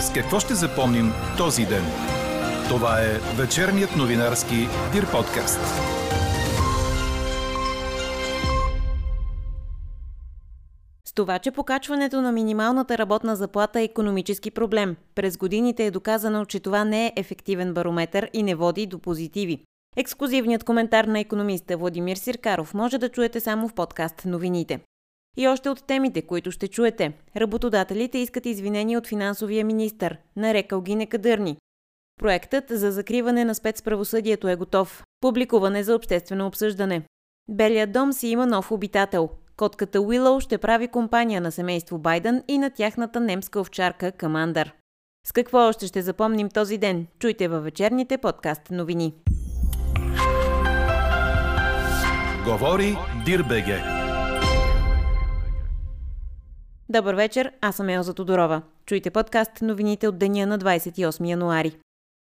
С какво ще запомним този ден? Това е вечерният новинарски Дир подкаст. С това, че покачването на минималната работна заплата е економически проблем. През годините е доказано, че това не е ефективен барометр и не води до позитиви. Ексклюзивният коментар на економиста Владимир Сиркаров може да чуете само в подкаст новините. И още от темите, които ще чуете. Работодателите искат извинения от финансовия министр, нарекал ги некадърни. Проектът за закриване на спецправосъдието е готов. Публикуване за обществено обсъждане. Белият дом си има нов обитател. Котката Уилоу ще прави компания на семейство Байден и на тяхната немска овчарка Камандър. С какво още ще запомним този ден? Чуйте във вечерните подкаст новини. Говори Дирбеге. Добър вечер, аз съм Елза Тодорова. Чуйте подкаст новините от деня на 28 януари.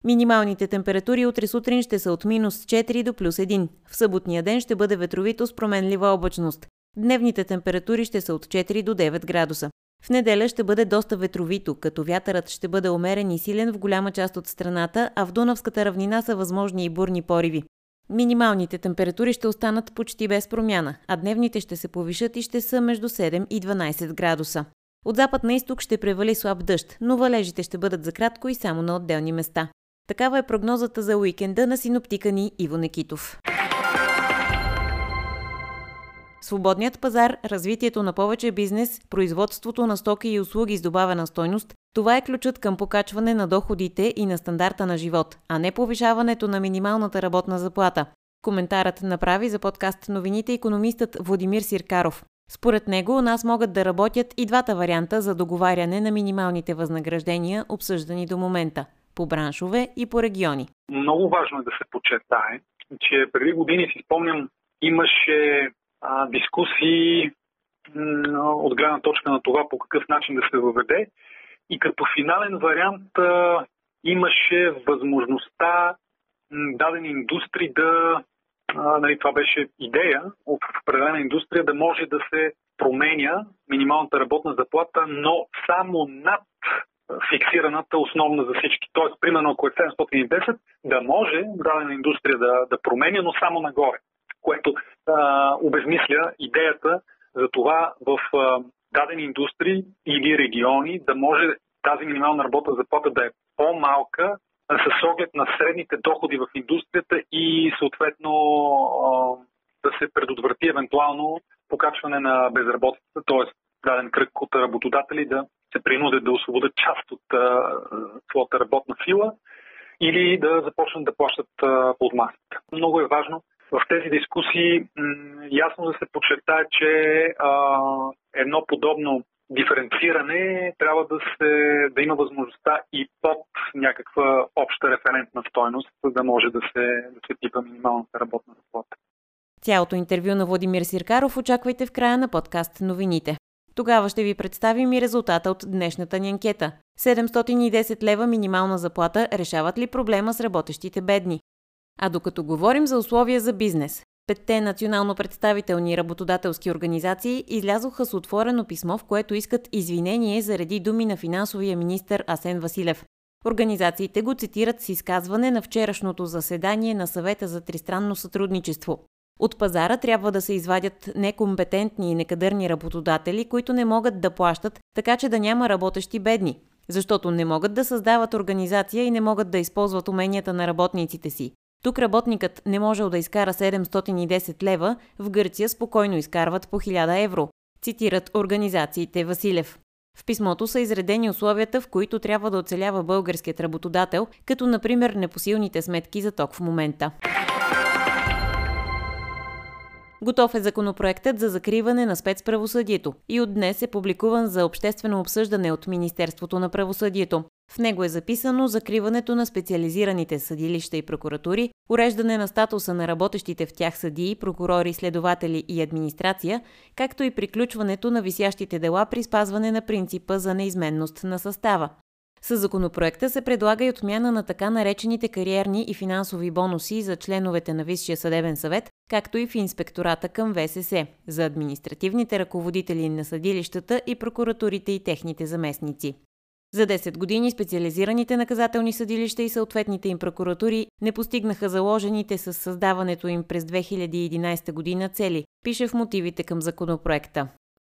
Минималните температури утре сутрин ще са от минус 4 до плюс 1. В съботния ден ще бъде ветровито с променлива облачност. Дневните температури ще са от 4 до 9 градуса. В неделя ще бъде доста ветровито, като вятърът ще бъде умерен и силен в голяма част от страната, а в Дунавската равнина са възможни и бурни пориви. Минималните температури ще останат почти без промяна, а дневните ще се повишат и ще са между 7 и 12 градуса. От запад на изток ще превали слаб дъжд, но валежите ще бъдат за кратко и само на отделни места. Такава е прогнозата за уикенда на синоптика ни Иво Некитов. Свободният пазар, развитието на повече бизнес, производството на стоки и услуги с добавена стойност – това е ключът към покачване на доходите и на стандарта на живот, а не повишаването на минималната работна заплата. Коментарът направи за подкаст новините економистът Владимир Сиркаров. Според него у нас могат да работят и двата варианта за договаряне на минималните възнаграждения, обсъждани до момента – по браншове и по региони. Много важно е да се подчертае, че преди години си спомням имаше а, дискусии м, от гледна точка на това по какъв начин да се въведе. И като финален вариант а, имаше възможността дадени индустрии да. А, нали, това беше идея от определена индустрия да може да се променя минималната работна заплата, но само над фиксираната основна за всички. Тоест, примерно, ако е 710, да може дадена индустрия да, да променя, но само нагоре което а, обезмисля идеята за това в а, дадени индустрии или региони да може тази минимална работна заплата да е по-малка с оглед на средните доходи в индустрията и съответно да се предотврати евентуално покачване на безработицата, т.е. даден кръг от работодатели да се принудят да освободят част от а, своята работна сила или да започнат да плащат а, под масата. Много е важно в тези дискусии ясно да се подчертае, че а, едно подобно диференциране трябва да, се, да има възможността и под някаква обща референтна стойност, за да може да се, да се пипа минималната работна заплата. Цялото интервю на Владимир Сиркаров очаквайте в края на подкаст новините. Тогава ще ви представим и резултата от днешната ни анкета. 710 лева минимална заплата решават ли проблема с работещите бедни? А докато говорим за условия за бизнес, петте национално представителни работодателски организации излязоха с отворено писмо, в което искат извинение заради думи на финансовия министр Асен Василев. Организациите го цитират с изказване на вчерашното заседание на съвета за тристранно сътрудничество. От пазара трябва да се извадят некомпетентни и некадърни работодатели, които не могат да плащат, така че да няма работещи бедни, защото не могат да създават организация и не могат да използват уменията на работниците си. Тук работникът не можел да изкара 710 лева, в Гърция спокойно изкарват по 1000 евро, цитират организациите Василев. В писмото са изредени условията, в които трябва да оцелява българският работодател, като например непосилните сметки за ток в момента. Готов е законопроектът за закриване на спецправосъдието и от днес е публикуван за обществено обсъждане от Министерството на правосъдието. В него е записано закриването на специализираните съдилища и прокуратури, уреждане на статуса на работещите в тях съдии, прокурори, следователи и администрация, както и приключването на висящите дела при спазване на принципа за неизменност на състава. С законопроекта се предлага и отмяна на така наречените кариерни и финансови бонуси за членовете на Висшия съдебен съвет, както и в инспектората към ВСС, за административните ръководители на съдилищата и прокуратурите и техните заместници. За 10 години специализираните наказателни съдилища и съответните им прокуратури не постигнаха заложените с създаването им през 2011 година цели, пише в мотивите към законопроекта.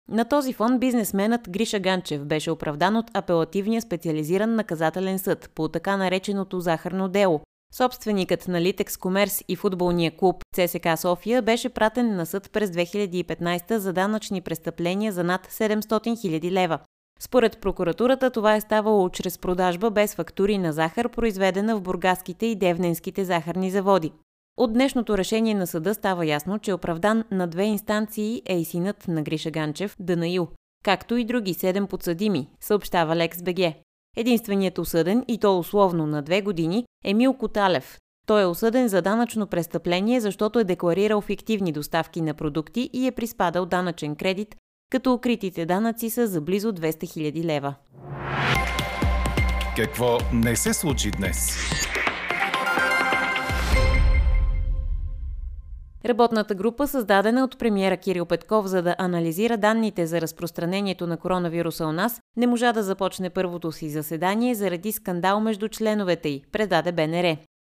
На този фон бизнесменът Гриша Ганчев беше оправдан от апелативния специализиран наказателен съд по така нареченото захарно дело. Собственикът на Литекс Комерс и футболния клуб ЦСК София беше пратен на съд през 2015 за данъчни престъпления за над 700 000 лева. Според прокуратурата това е ставало чрез продажба без фактури на захар, произведена в бургаските и девненските захарни заводи. От днешното решение на съда става ясно, че оправдан на две инстанции е и синът на Гриша Ганчев, Данаил, както и други седем подсъдими, съобщава Лекс БГ. Единственият осъден, и то условно на две години, е Милко Талев. Той е осъден за данъчно престъпление, защото е декларирал фиктивни доставки на продукти и е приспадал данъчен кредит, като укритите данъци са за близо 200 000 лева. Какво не се случи днес? Работната група, създадена от премиера Кирил Петков, за да анализира данните за разпространението на коронавируса у нас, не можа да започне първото си заседание заради скандал между членовете й, предаде БНР.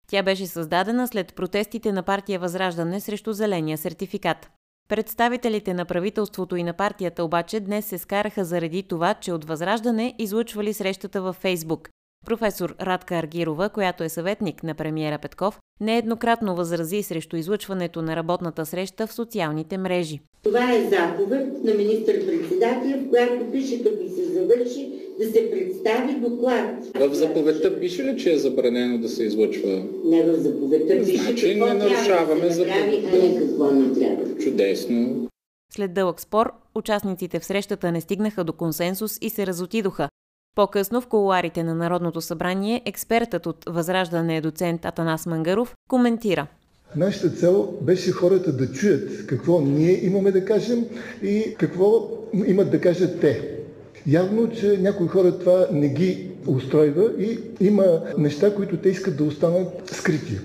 Тя беше създадена след протестите на партия Възраждане срещу зеления сертификат. Представителите на правителството и на партията обаче днес се скараха заради това, че от Възраждане излъчвали срещата във Фейсбук. Професор Радка Аргирова, която е съветник на премиера Петков, нееднократно възрази срещу излъчването на работната среща в социалните мрежи. Това е заповед на министър-председателя, в която пише, като се завърши, да се представи доклад. В заповедта пише ли, че е забранено да се излъчва? Не в заповедта пише Значи какво не нарушаваме трябва да се направи, а не какво не трябва. Чудесно. След дълъг спор, участниците в срещата не стигнаха до консенсус и се разотидоха. По-късно в колуарите на Народното събрание експертът от Възраждане доцент Атанас Мангаров коментира. Нашата цел беше хората да чуят какво ние имаме да кажем и какво имат да кажат те. Явно, че някои хора това не ги устройва и има неща, които те искат да останат скрити.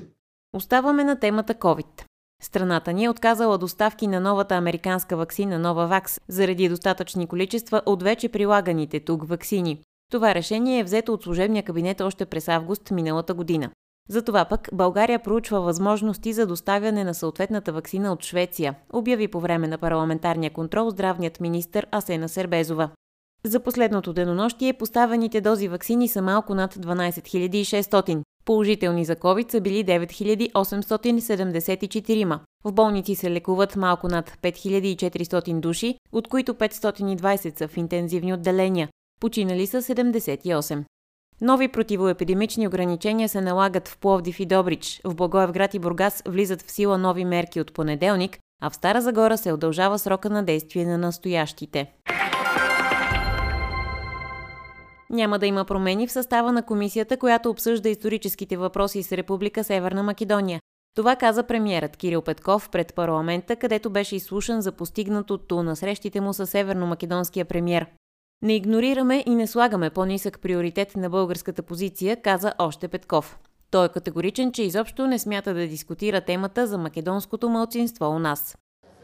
Оставаме на темата COVID. Страната ни е отказала доставки на новата американска вакцина Новавакс заради достатъчни количества от вече прилаганите тук вакцини. Това решение е взето от служебния кабинет още през август миналата година. Затова пък България проучва възможности за доставяне на съответната вакцина от Швеция, обяви по време на парламентарния контрол здравният министр Асена Сербезова. За последното денонощие поставените дози вакцини са малко над 12 600. Положителни за COVID са били 9874. В болници се лекуват малко над 5400 души, от които 520 са в интензивни отделения. Починали са 78. Нови противоепидемични ограничения се налагат в Пловдив и Добрич. В Благоевград и Бургас влизат в сила нови мерки от понеделник, а в Стара Загора се удължава срока на действие на настоящите. Няма да има промени в състава на комисията, която обсъжда историческите въпроси с Република Северна Македония. Това каза премиерът Кирил Петков пред парламента, където беше изслушан за постигнатото на срещите му с северно-македонския премьер. Не игнорираме и не слагаме по-нисък приоритет на българската позиция, каза още Петков. Той е категоричен, че изобщо не смята да дискутира темата за македонското мълцинство у нас.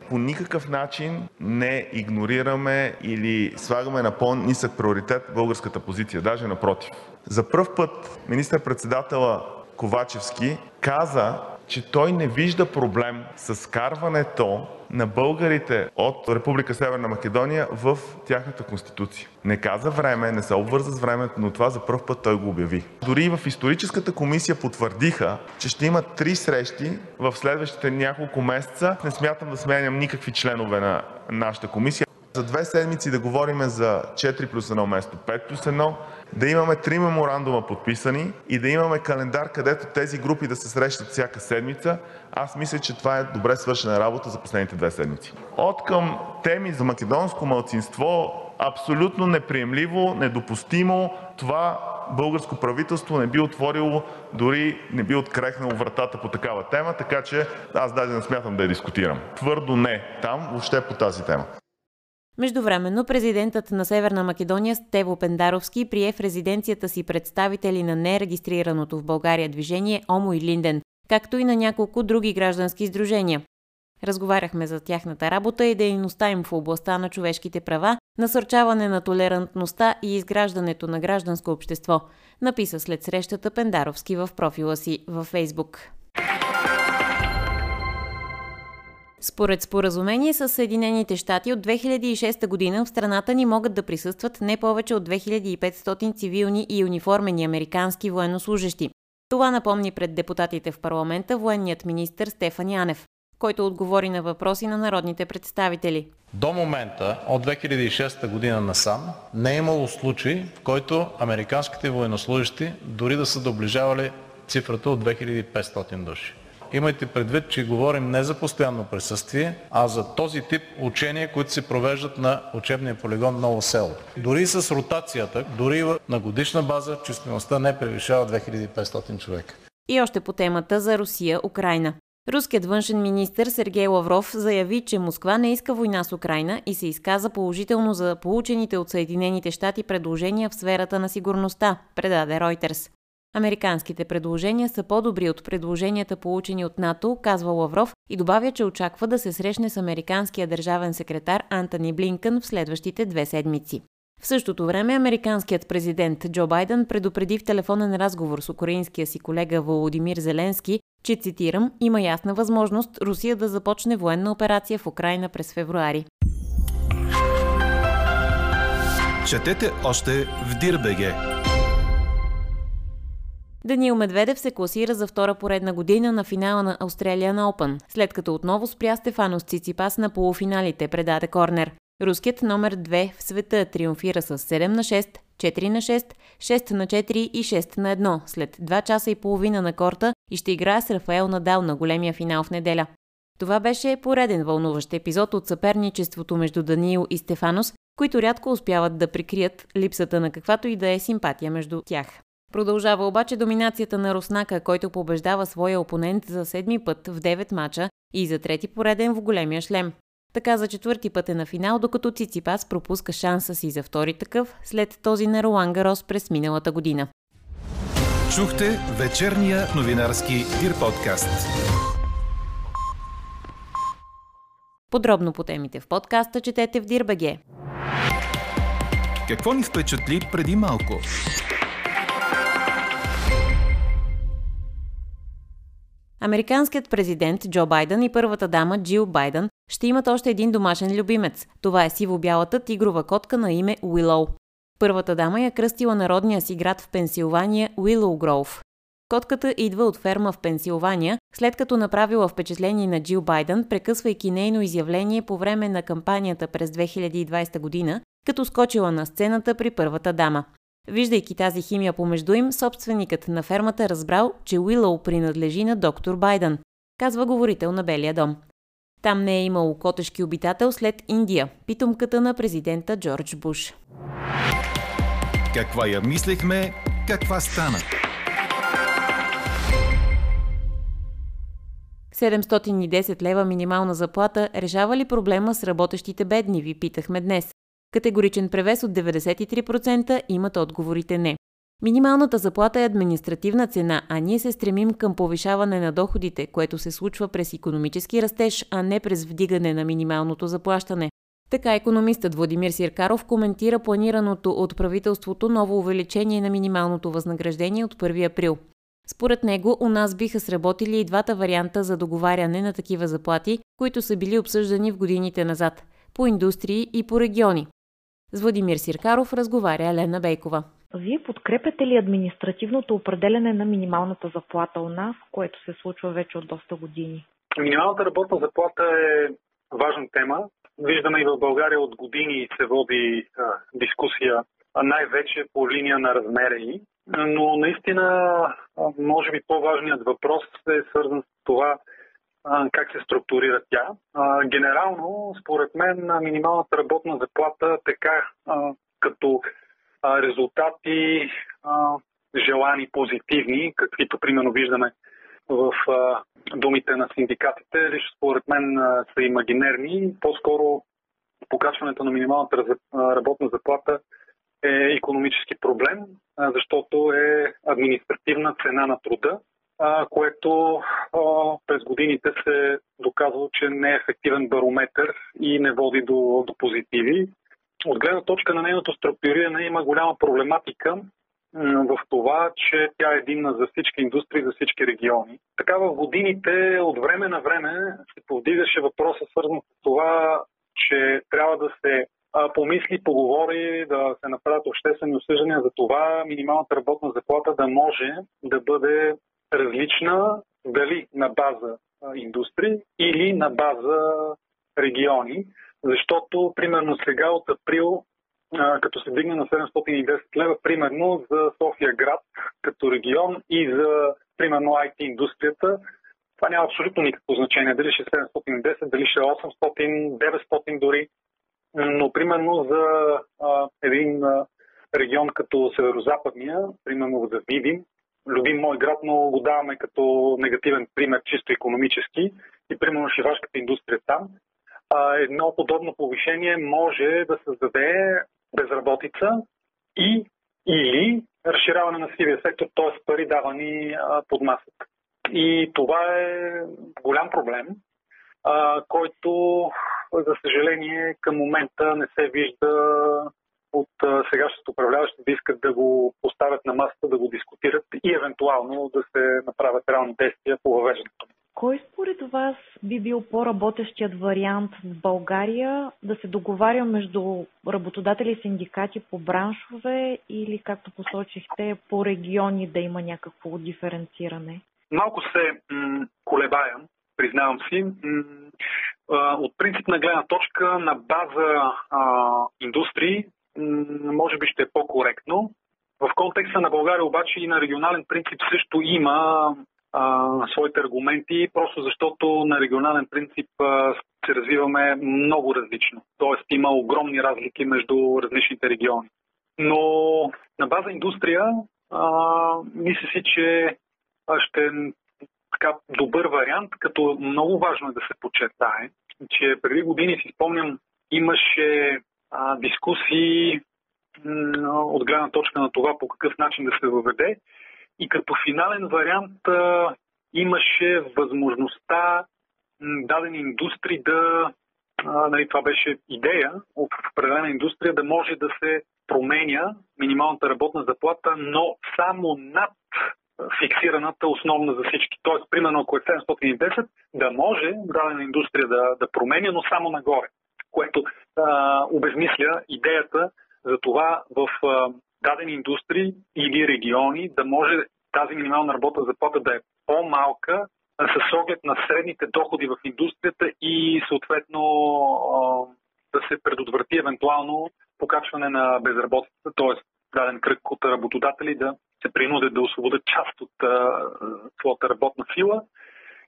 По никакъв начин не игнорираме или слагаме на по-нисък приоритет българската позиция, даже напротив. За първ път министър-председателя Ковачевски каза, че той не вижда проблем с карването на българите от Република Северна Македония в тяхната конституция. Не каза време, не се обвърза с времето, но това за първ път той го обяви. Дори в историческата комисия потвърдиха, че ще има три срещи в следващите няколко месеца. Не смятам да сменям никакви членове на нашата комисия. За две седмици да говорим за 4 плюс 1 вместо 5 плюс 1, да имаме три меморандума подписани и да имаме календар, където тези групи да се срещат всяка седмица, аз мисля, че това е добре свършена работа за последните две седмици. От към теми за македонско малцинство абсолютно неприемливо, недопустимо. Това българско правителство не би отворило, дори не би открехнало вратата по такава тема, така че аз даже не смятам да я дискутирам. Твърдо не там, въобще по тази тема. Междувременно президентът на Северна Македония Стево Пендаровски прие в резиденцията си представители на нерегистрираното в България движение Омо и Линден, както и на няколко други граждански издружения. Разговаряхме за тяхната работа и дейността им в областта на човешките права, насърчаване на толерантността и изграждането на гражданско общество, написа след срещата Пендаровски в профила си във Фейсбук. Според споразумение с Съединените щати от 2006 година в страната ни могат да присъстват не повече от 2500 цивилни и униформени американски военнослужащи. Това напомни пред депутатите в парламента военният министр Стефан Янев, който отговори на въпроси на народните представители. До момента, от 2006 година насам, не е имало случай, в който американските военнослужащи дори да са доближавали цифрата от 2500 души. Имайте предвид, че говорим не за постоянно присъствие, а за този тип учения, които се провеждат на учебния полигон Ново село. Дори с ротацията, дори на годишна база, числеността не превишава 2500 човека. И още по темата за Русия-Украина. Руският външен министр Сергей Лавров заяви, че Москва не иска война с Украина и се изказа положително за получените от Съединените щати предложения в сферата на сигурността, предаде Ройтерс. Американските предложения са по-добри от предложенията получени от НАТО, казва Лавров и добавя, че очаква да се срещне с американския държавен секретар Антони Блинкън в следващите две седмици. В същото време американският президент Джо Байден предупреди в телефонен разговор с украинския си колега Володимир Зеленски, че, цитирам, има ясна възможност Русия да започне военна операция в Украина през февруари. Четете още в Дирбеге! Даниил Медведев се класира за втора поредна година на финала на Australian Open, след като отново спря Стефанос Циципас на полуфиналите, предаде Корнер. Руският номер 2 в света триумфира с 7 на 6, 4 на 6, 6 на 4 и 6 на 1 след 2 часа и половина на корта и ще играе с Рафаел Надал на големия финал в неделя. Това беше пореден вълнуващ епизод от съперничеството между Даниил и Стефанос, които рядко успяват да прикрият липсата на каквато и да е симпатия между тях. Продължава обаче доминацията на Руснака, който побеждава своя опонент за седми път в 9 мача и за трети пореден в големия шлем. Така за четвърти път е на финал, докато Циципас пропуска шанса си за втори такъв след този на Ролан Гарос през миналата година. Чухте вечерния новинарски Дир подкаст. Подробно по темите в подкаста четете в Дирбеге. Какво ни впечатли преди малко? Американският президент Джо Байден и първата дама Джил Байден ще имат още един домашен любимец. Това е сиво-бялата тигрова котка на име Уилоу. Първата дама я кръстила народния си град в Пенсилвания Уилоу Гроув. Котката идва от ферма в Пенсилвания, след като направила впечатление на Джил Байден, прекъсвайки нейно изявление по време на кампанията през 2020 година, като скочила на сцената при първата дама. Виждайки тази химия помежду им, собственикът на фермата разбрал, че Уилоу принадлежи на доктор Байден, казва говорител на Белия дом. Там не е имало котешки обитател след Индия, питомката на президента Джордж Буш. Каква я мислехме, каква стана? 710 лева минимална заплата решава ли проблема с работещите бедни, ви питахме днес. Категоричен превес от 93% имат отговорите не. Минималната заплата е административна цена, а ние се стремим към повишаване на доходите, което се случва през економически растеж, а не през вдигане на минималното заплащане. Така економистът Владимир Сиркаров коментира планираното от правителството ново увеличение на минималното възнаграждение от 1 април. Според него у нас биха сработили и двата варианта за договаряне на такива заплати, които са били обсъждани в годините назад – по индустрии и по региони. С Владимир Сиркаров разговаря Елена Бейкова. Вие подкрепяте ли административното определене на минималната заплата у нас, което се случва вече от доста години? Минималната работна заплата е важна тема. Виждаме и в България от години се води а, дискусия най-вече по линия на размера и. Но наистина, може би по-важният въпрос е свързан с това как се структурира тя. Генерално, според мен, минималната работна заплата така като резултати желани позитивни, каквито примерно виждаме в думите на синдикатите, лично според мен са имагинерни. По-скоро покачването на минималната работна заплата е економически проблем, защото е административна цена на труда което през годините се доказва, че не е ефективен барометр и не води до, до позитиви. От гледна точка на нейното структуриране има голяма проблематика в това, че тя е единна за всички индустрии, за всички региони. Така в годините от време на време се повдигаше въпроса свързан с това, че трябва да се помисли, поговори, да се направят обществени осъждания за това минималната работна заплата да може да бъде различна дали на база индустрии или на база региони, защото примерно сега от април като се дигне на 710 лева, примерно за София град като регион и за, примерно, IT индустрията, това няма абсолютно никакво значение. Дали ще е 710, дали ще е 800, 900 дори. Но, примерно, за а, един а, регион като Северо-Западния, примерно за Видим, любим мой град, но го даваме като негативен пример, чисто економически и примерно шивашката индустрия там. А, едно подобно повишение може да създаде безработица и или разширяване на сивия сектор, т.е. пари давани а, под масата. И това е голям проблем, а, който, за съжаление, към момента не се вижда от сегашното управляващи да искат да го поставят на масата, да го дискутират и евентуално да се направят реални действия по въвеждането. Кой според вас би бил по-работещият вариант в България да се договаря между работодатели и синдикати по браншове или, както посочихте, по региони да има някакво диференциране? Малко се м- колебая, признавам си. М- от принципна гледна точка на база а, индустрии, може би ще е по-коректно. В контекста на България обаче и на регионален принцип също има а, своите аргументи, просто защото на регионален принцип а, се развиваме много различно. Тоест има огромни разлики между различните региони. Но на база индустрия, а, мисля си, че ще е така добър вариант, като много важно е да се подчертае, че преди години си спомням, имаше дискусии от гледна точка на това по какъв начин да се въведе и като финален вариант имаше възможността дадени индустрии да, нали, това беше идея от определена индустрия да може да се променя минималната работна заплата, но само над фиксираната основна за всички. Тоест, примерно, ако е 710, да може дадена индустрия да, да променя, но само нагоре, което а, обезмисля идеята за това в а, дадени индустрии или региони да може тази минимална работна заплата да е по-малка с оглед на средните доходи в индустрията и съответно да се предотврати евентуално покачване на безработицата, т.е. даден кръг от работодатели да се принудят да освободят част от своята работна сила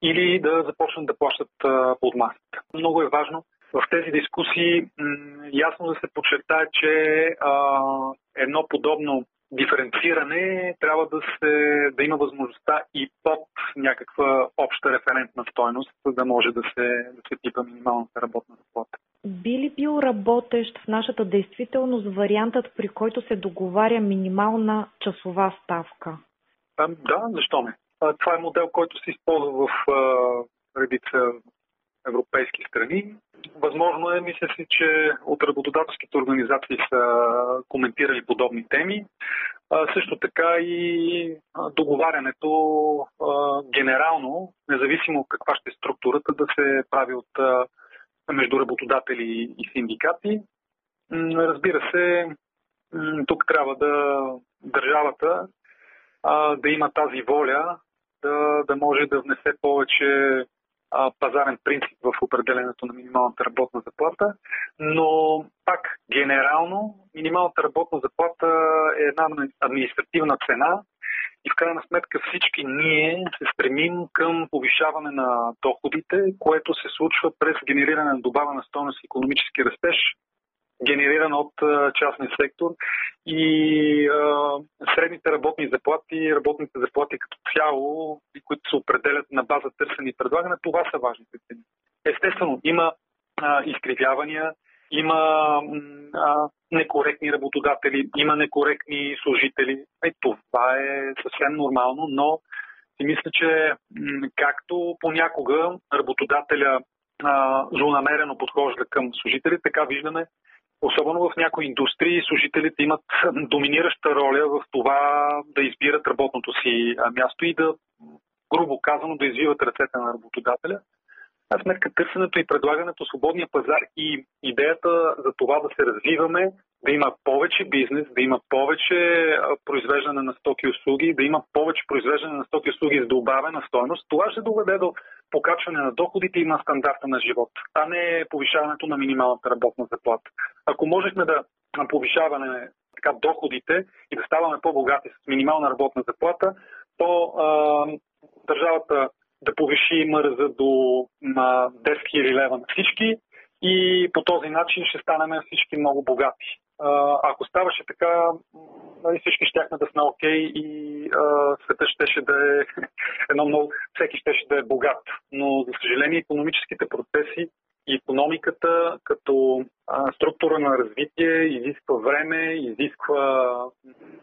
или да започнат да плащат под масата. Много е важно в тези дискусии ясно да се подчертае, че а, едно подобно диференциране трябва да, се, да има възможността и под някаква обща референтна стойност, за да може да се, да се типа минималната работна заплата. Би ли бил работещ в нашата действителност вариантът, при който се договаря минимална часова ставка? А, да, защо не? А, това е модел, който се използва в а, редица европейски страни. Възможно е, мисля си, че от работодателските организации са коментирали подобни теми. Също така и договарянето генерално, независимо каква ще е структурата, да се прави от между работодатели и синдикати. Разбира се, тук трябва да държавата да има тази воля да, да може да внесе повече пазарен принцип в определенето на минималната работна заплата, но пак генерално минималната работна заплата е една административна цена и в крайна сметка всички ние се стремим към повишаване на доходите, което се случва през генериране на добавена стойност и економически растеж, генериран от частния сектор и а, средните работни заплати, работните заплати като цяло, които се определят на база търсене и предлагане, това са важните цени. Естествено, има а, изкривявания, има а, некоректни работодатели, има некоректни служители. Е, това е съвсем нормално, но И мисля, че както понякога работодателя злонамерено подхожда към служителите, така виждаме Особено в някои индустрии служителите имат доминираща роля в това да избират работното си място и да, грубо казано, да извиват ръцете на работодателя. А сметка търсенето и предлагането свободния пазар и идеята за това да се развиваме, да има повече бизнес, да има повече произвеждане на стоки и услуги, да има повече произвеждане на стоки и услуги с добавена стойност, това ще доведе до покачване на доходите и на стандарта на живот, а не повишаването на минималната работна заплата. Ако можехме да повишаваме така, доходите и да ставаме по-богати с минимална работна заплата, то а, държавата да повиши мърза до на 10 000 лева на всички и по този начин ще станем всички много богати. Ако ставаше така, нали, всички щяхме да сме окей и а, света щеше да е едно много, всеки щеше да е богат. Но, за съжаление, економическите процеси и економиката като структура на развитие изисква време, изисква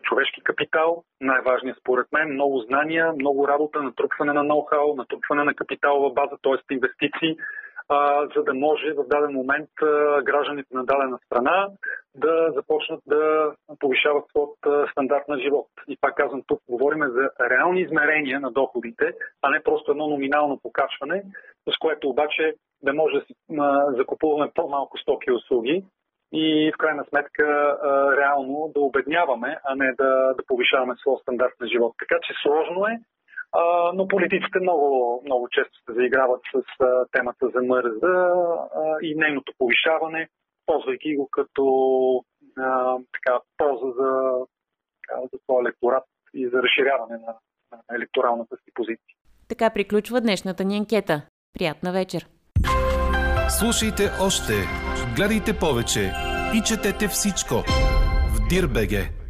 човешки капитал, най-важният според мен, много знания, много работа, натрупване на ноу-хау, натрупване на капиталова база, т.е. инвестиции, а, за да може в даден момент а, гражданите на дадена страна да започнат да повишават своят стандарт на живот. И пак казвам, тук говорим за реални измерения на доходите, а не просто едно номинално покачване, с което обаче да може да си закупуваме по-малко стоки и услуги и в крайна сметка реално да обедняваме, а не да, да повишаваме своя стандарт на живот. Така че сложно е, но политиците много, много често се заиграват с темата за мърза и нейното повишаване, ползвайки го като а, така, полза за, така, за своя електорат и за разширяване на, на електоралната си позиция. Така приключва днешната ни анкета. Приятна вечер! Слушайте още, гледайте повече и четете всичко в Дирбеге.